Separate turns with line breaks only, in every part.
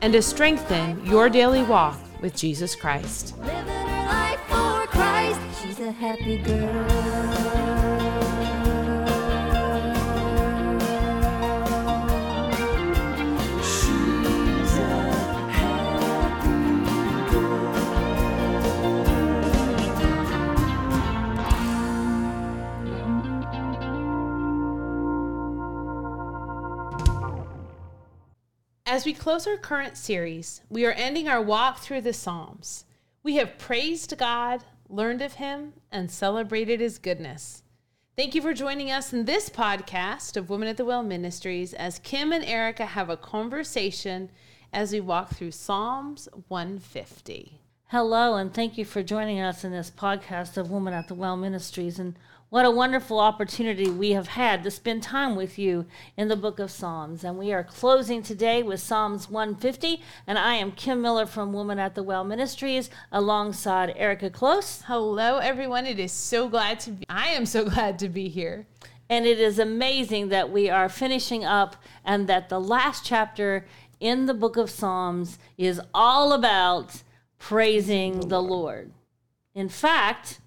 and to strengthen your daily walk with Jesus Christ.
Christ. She's a happy girl.
As we close our current series, we are ending our walk through the Psalms. We have praised God, learned of Him, and celebrated His goodness. Thank you for joining us in this podcast of Women at the Well Ministries as Kim and Erika have a conversation as we walk through Psalms 150.
Hello, and thank you for joining us in this podcast of Women at the Well Ministries. And what a wonderful opportunity we have had to spend time with you in the book of Psalms. And we are closing today with Psalms 150. And I am Kim Miller from Woman at the Well Ministries alongside Erika Close.
Hello, everyone. It is so glad to be, I am so glad to be here.
And it is amazing that we are finishing up and that the last chapter in the book of Psalms is all about praising the Lord. In fact,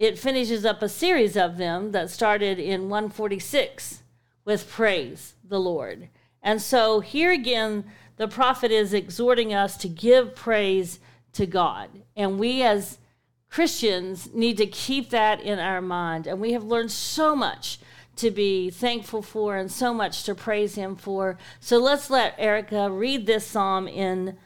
it finishes up a series of them that started in 146 with praise the Lord. And so here again, the prophet is exhorting us to give praise to God. And we as Christians need to keep that in our mind. And we have learned so much to be thankful for and so much to praise Him for. So let's let Erika read this psalm in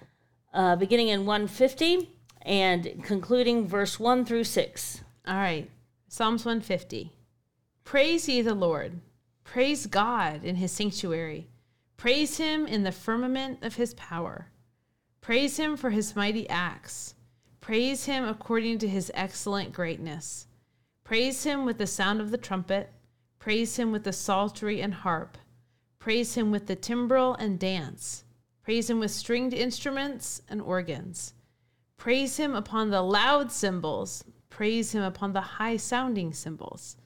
uh, beginning in 150 and concluding verse 1 through 6.
All right. Psalms 150. Praise ye the Lord. Praise God in his sanctuary. Praise him in the firmament of his power. Praise him for his mighty acts. Praise him according to his excellent greatness. Praise him with the sound of the trumpet. Praise him with the psaltery and harp. Praise him with the timbrel and dance. Praise him with stringed instruments and organs. Praise him upon the loud cymbals. Praise him upon the high sounding cymbals.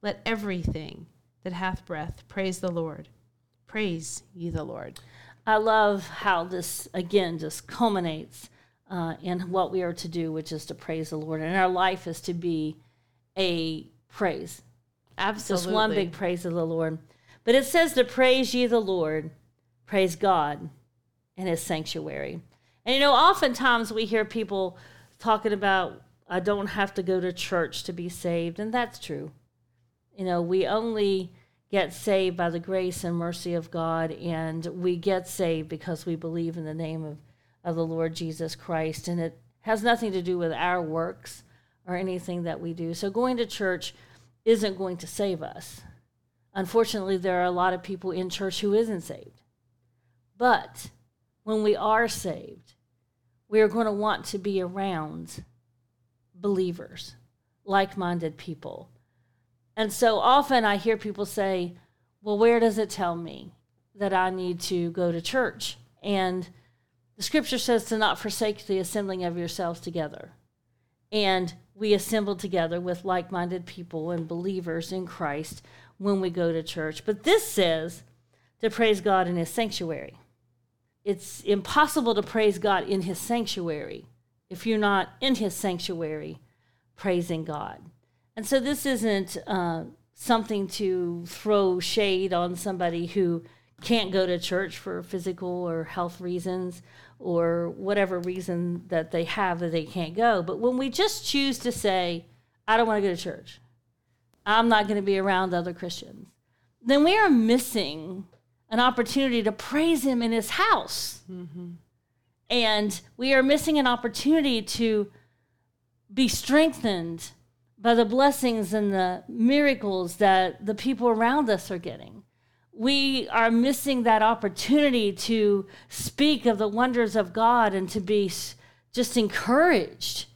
Let everything that hath breath praise the Lord. Praise ye the Lord.
I love how this again just culminates uh, in what we are to do, which is to praise the Lord. And our life is to be a praise.
Absolutely.
Just one big praise of the Lord. But it says to praise ye the Lord, praise God in his sanctuary. And you know, oftentimes we hear people talking about, I don't have to go to church to be saved. And that's true. You know, we only get saved by the grace and mercy of God, and we get saved because we believe in the name of, of the Lord Jesus Christ. And it has nothing to do with our works or anything that we do. So going to church isn't going to save us. Unfortunately, there are a lot of people in church who isn't saved. But when we are saved, we are going to want to be around believers, like minded people. And so often I hear people say, Well, where does it tell me that I need to go to church? And the scripture says to not forsake the assembling of yourselves together. And we assemble together with like minded people and believers in Christ when we go to church. But this says to praise God in his sanctuary. It's impossible to praise God in his sanctuary if you're not in his sanctuary praising God. And so this isn't uh, something to throw shade on somebody who can't go to church for physical or health reasons or whatever reason that they have that they can't go. But when we just choose to say, I don't want to go to church, I'm not going to be around other Christians, then we are missing an opportunity to praise Him in His house. And we are missing an opportunity to be strengthened by the blessings and the miracles that the people around us are getting. we are missing that opportunity to speak of the wonders of God and to be just encouraged.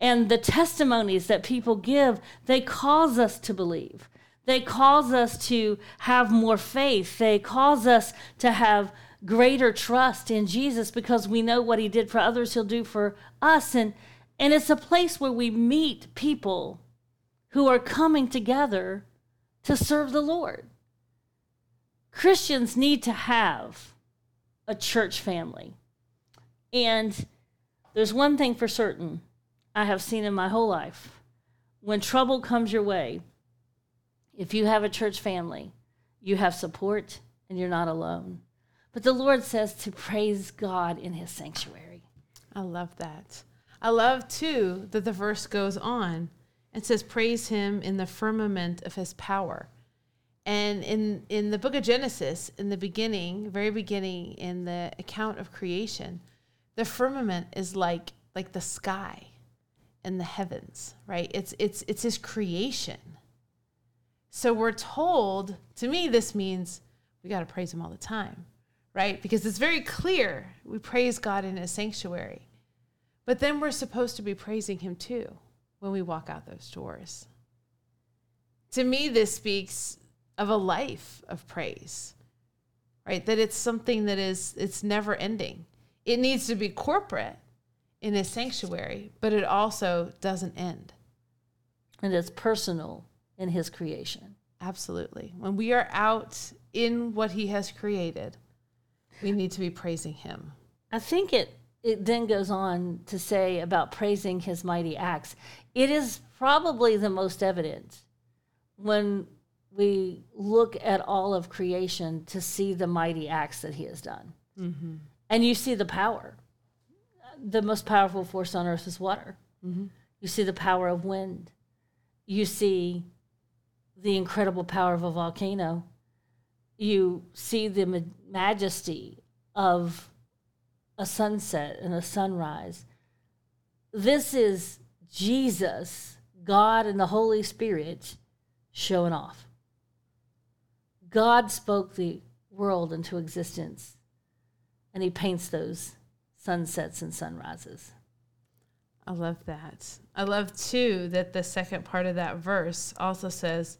And the testimonies that people give, they cause us to believe. They cause us to have more faith. They cause us to have greater trust in Jesus because we know what he did for others, he'll do for us. And, and it's a place where we meet people who are coming together to serve the Lord. Christians need to have a church family. And there's one thing for certain I have seen in my whole life when trouble comes your way, if you have a church family, you have support and you're not alone. But the Lord says to praise God in his sanctuary.
I love that. I love too that the verse goes on and says, Praise him in the firmament of his power. And in, in the book of Genesis, in the beginning, very beginning, in the account of creation, the firmament is like like the sky and the heavens, right? It's it's it's his creation. So we're told, to me, this means we got to praise him all the time, right? Because it's very clear we praise God in his sanctuary. But then we're supposed to be praising him too when we walk out those doors. To me, this speaks of a life of praise, right? That it's something that is, it's never ending. It needs to be corporate in his sanctuary, but it also doesn't end.
And it's personal in his creation.
Absolutely. When we are out in what he has created, we need to be praising him.
I think it it then goes on to say about praising his mighty acts. It is probably the most evident when we look at all of creation to see the mighty acts that he has done. Mm-hmm. And you see the power. The most powerful force on earth is water. Mm-hmm. You see the power of wind. You see the incredible power of a volcano. You see the ma- majesty of a sunset and a sunrise. This is Jesus, God, and the Holy Spirit showing off. God spoke the world into existence, and He paints those sunsets and sunrises.
I love that. I love too that the second part of that verse also says,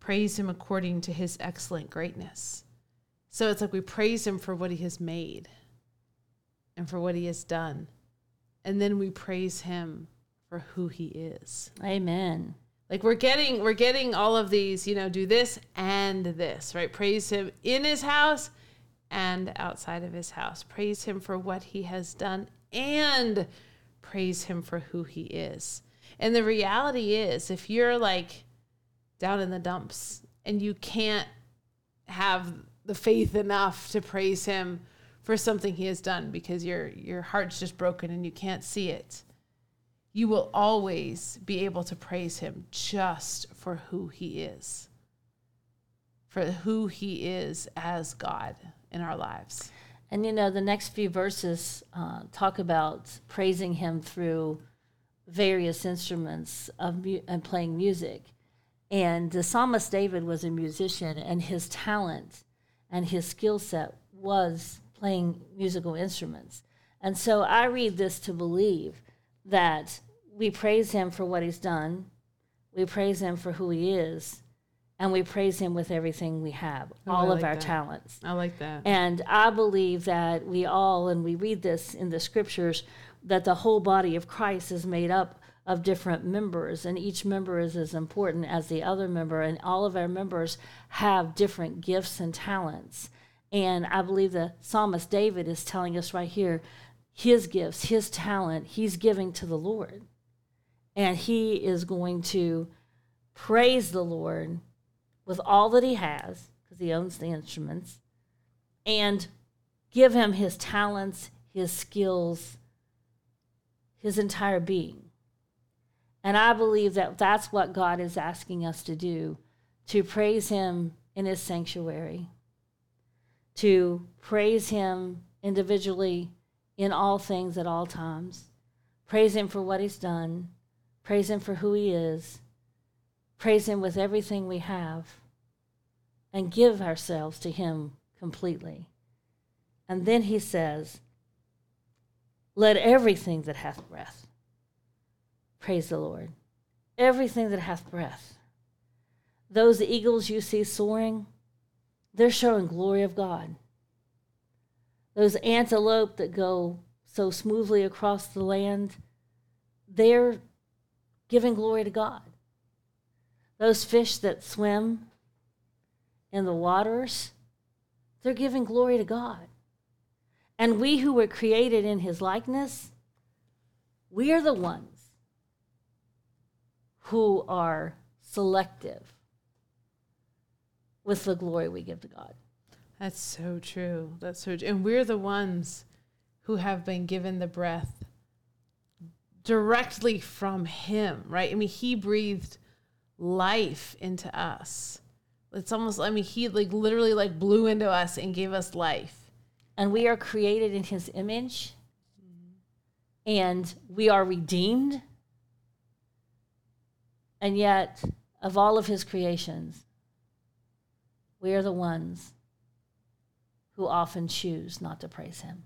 Praise him according to his excellent greatness. So it's like we praise him for what he has made and for what he has done. And then we praise him for who he is.
Amen.
Like we're getting we're getting all of these, you know, do this and this, right? Praise him in his house and outside of his house. Praise him for what he has done and praise him for who he is. And the reality is if you're like down in the dumps and you can't have the faith enough to praise him for something he has done because your your heart's just broken and you can't see it you will always be able to praise him just for who he is, for who he is as God in our lives.
And you know, the next few verses uh, talk about praising him through various instruments of mu- and playing music. And the psalmist David was a musician, and his talent and his skill set was playing musical instruments. And so I read this to believe that we praise him for what he's done, we praise him for who he is, and we praise him with everything we have,
Oh,
all of our
that.
talents.
I like that.
And I believe that we all, and we read this in the scriptures, that the whole body of Christ is made up of different members, and each member is as important as the other member, and all of our members have different gifts and talents. And I believe the psalmist David is telling us right here his gifts, his talent, he's giving to the Lord. And he is going to praise the Lord with all that he has, because he owns the instruments and give him his talents, his skills, his entire being. And I believe that that's what God is asking us to do to praise him in his sanctuary, to praise him individually in all things at all times, praise him for what he's done, praise him for who he is, praise him with everything we have, and give ourselves to Him completely. And then He says, Let everything that hath breath praise the Lord. Everything that hath breath. Those eagles you see soaring, they're showing glory of God. Those antelope that go so smoothly across the land, they're giving glory to God. Those fish that swim in the waters, they're giving glory to God. And we who were created in his likeness, we are the ones who are selective with the glory we give to God.
That's so true. That's so true. And we're the ones who have been given the breath directly from him, right? I mean, he breathed life into us. It's almost I mean, he like literally like blew into us and gave us life.
And we are created in his image. And we are redeemed. And yet, of all of his creations, we are the ones who often choose not to praise him.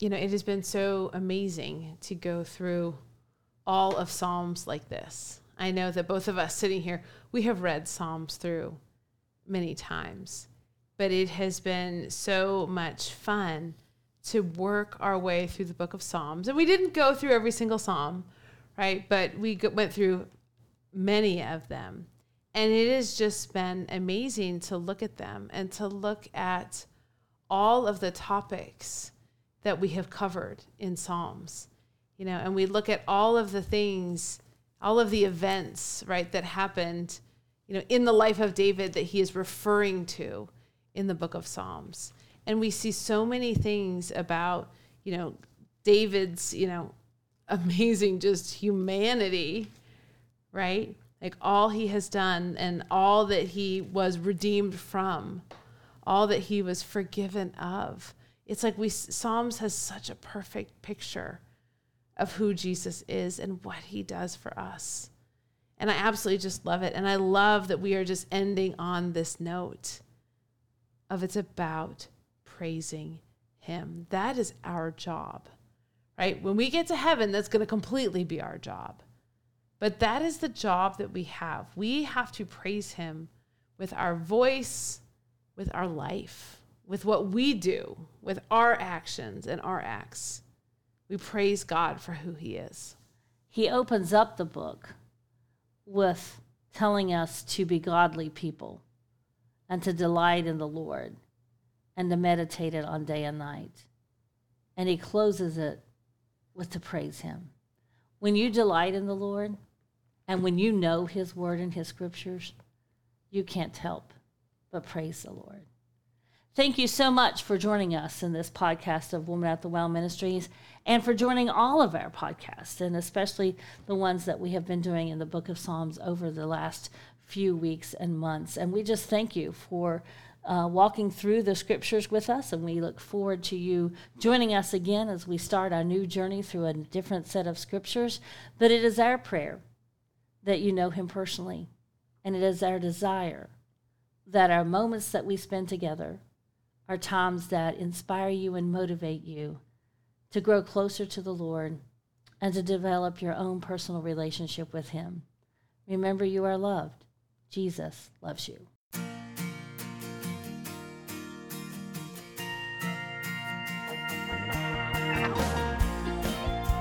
You know, it has been so amazing to go through all of Psalms like this. I know that both of us sitting here, we have read Psalms through many times, but it has been so much fun to work our way through the book of Psalms. And we didn't go through every single Psalm, right? But we went through many of them. And it has just been amazing to look at them and to look at all of the topics that we have covered in Psalms. You know, and we look at all of the things, all of the events, right, that happened, you know, in the life of David that he is referring to in the book of Psalms. And we see so many things about, you know, David's, you know, amazing just humanity, right? like all he has done and all that he was redeemed from, all that he was forgiven of. It's like we Psalms has such a perfect picture of who Jesus is and what he does for us. And I absolutely just love it. And I love that we are just ending on this note of it's about praising him. That is our job, right? When we get to heaven, that's going to completely be our job. But that is the job that we have. We have to praise him with our voice, with our life, with what we do, with our actions and our acts. We praise God for who he is.
He opens up the book with telling us to be godly people and to delight in the Lord and to meditate it on day and night. And he closes it with to praise him. When you delight in the Lord, and when you know his word and his scriptures, you can't help but praise the Lord. Thank you so much for joining us in this podcast of Woman at the Well Ministries and for joining all of our podcasts, and especially the ones that we have been doing in the book of Psalms over the last few weeks and months. And we just thank you for uh, walking through the scriptures with us, and we look forward to you joining us again as we start our new journey through a different set of scriptures. But it is our prayer that you know Him personally. And it is our desire that our moments that we spend together are times that inspire you and motivate you to grow closer to the Lord and to develop your own personal relationship with Him. Remember, you are loved. Jesus loves you.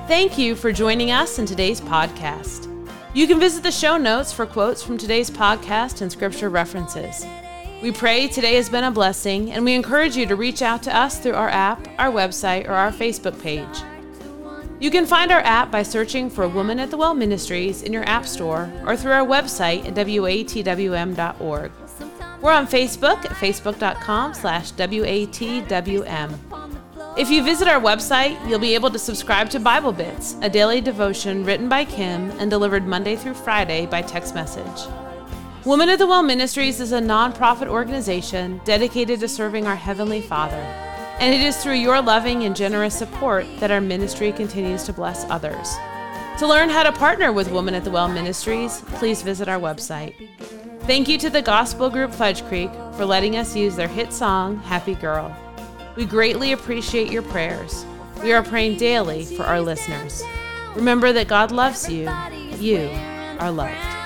Thank you for joining us in today's podcast. You can visit the show notes for quotes from today's podcast and scripture references. We pray today has been a blessing, and we encourage you to reach out to us through our app, our website, or our Facebook page. You can find our app by searching for Woman at the Well Ministries in your App Store or through our website at watwm.org. We're on Facebook at facebook.com slash watwm. If you visit our website, you'll be able to subscribe to Bible Bits, a daily devotion written by Kim and delivered Monday through Friday by text message. Women of the Well Ministries is a nonprofit organization dedicated to serving our Heavenly Father. And it is through your loving and generous support that our ministry continues to bless others. To learn how to partner with Women at the Well Ministries, please visit our website.
Thank you to the gospel group Fudge Creek for letting us use their hit song, Happy Girl. We greatly appreciate your prayers. We are praying daily for our listeners. Remember that God loves you. You are loved.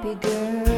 happy girl.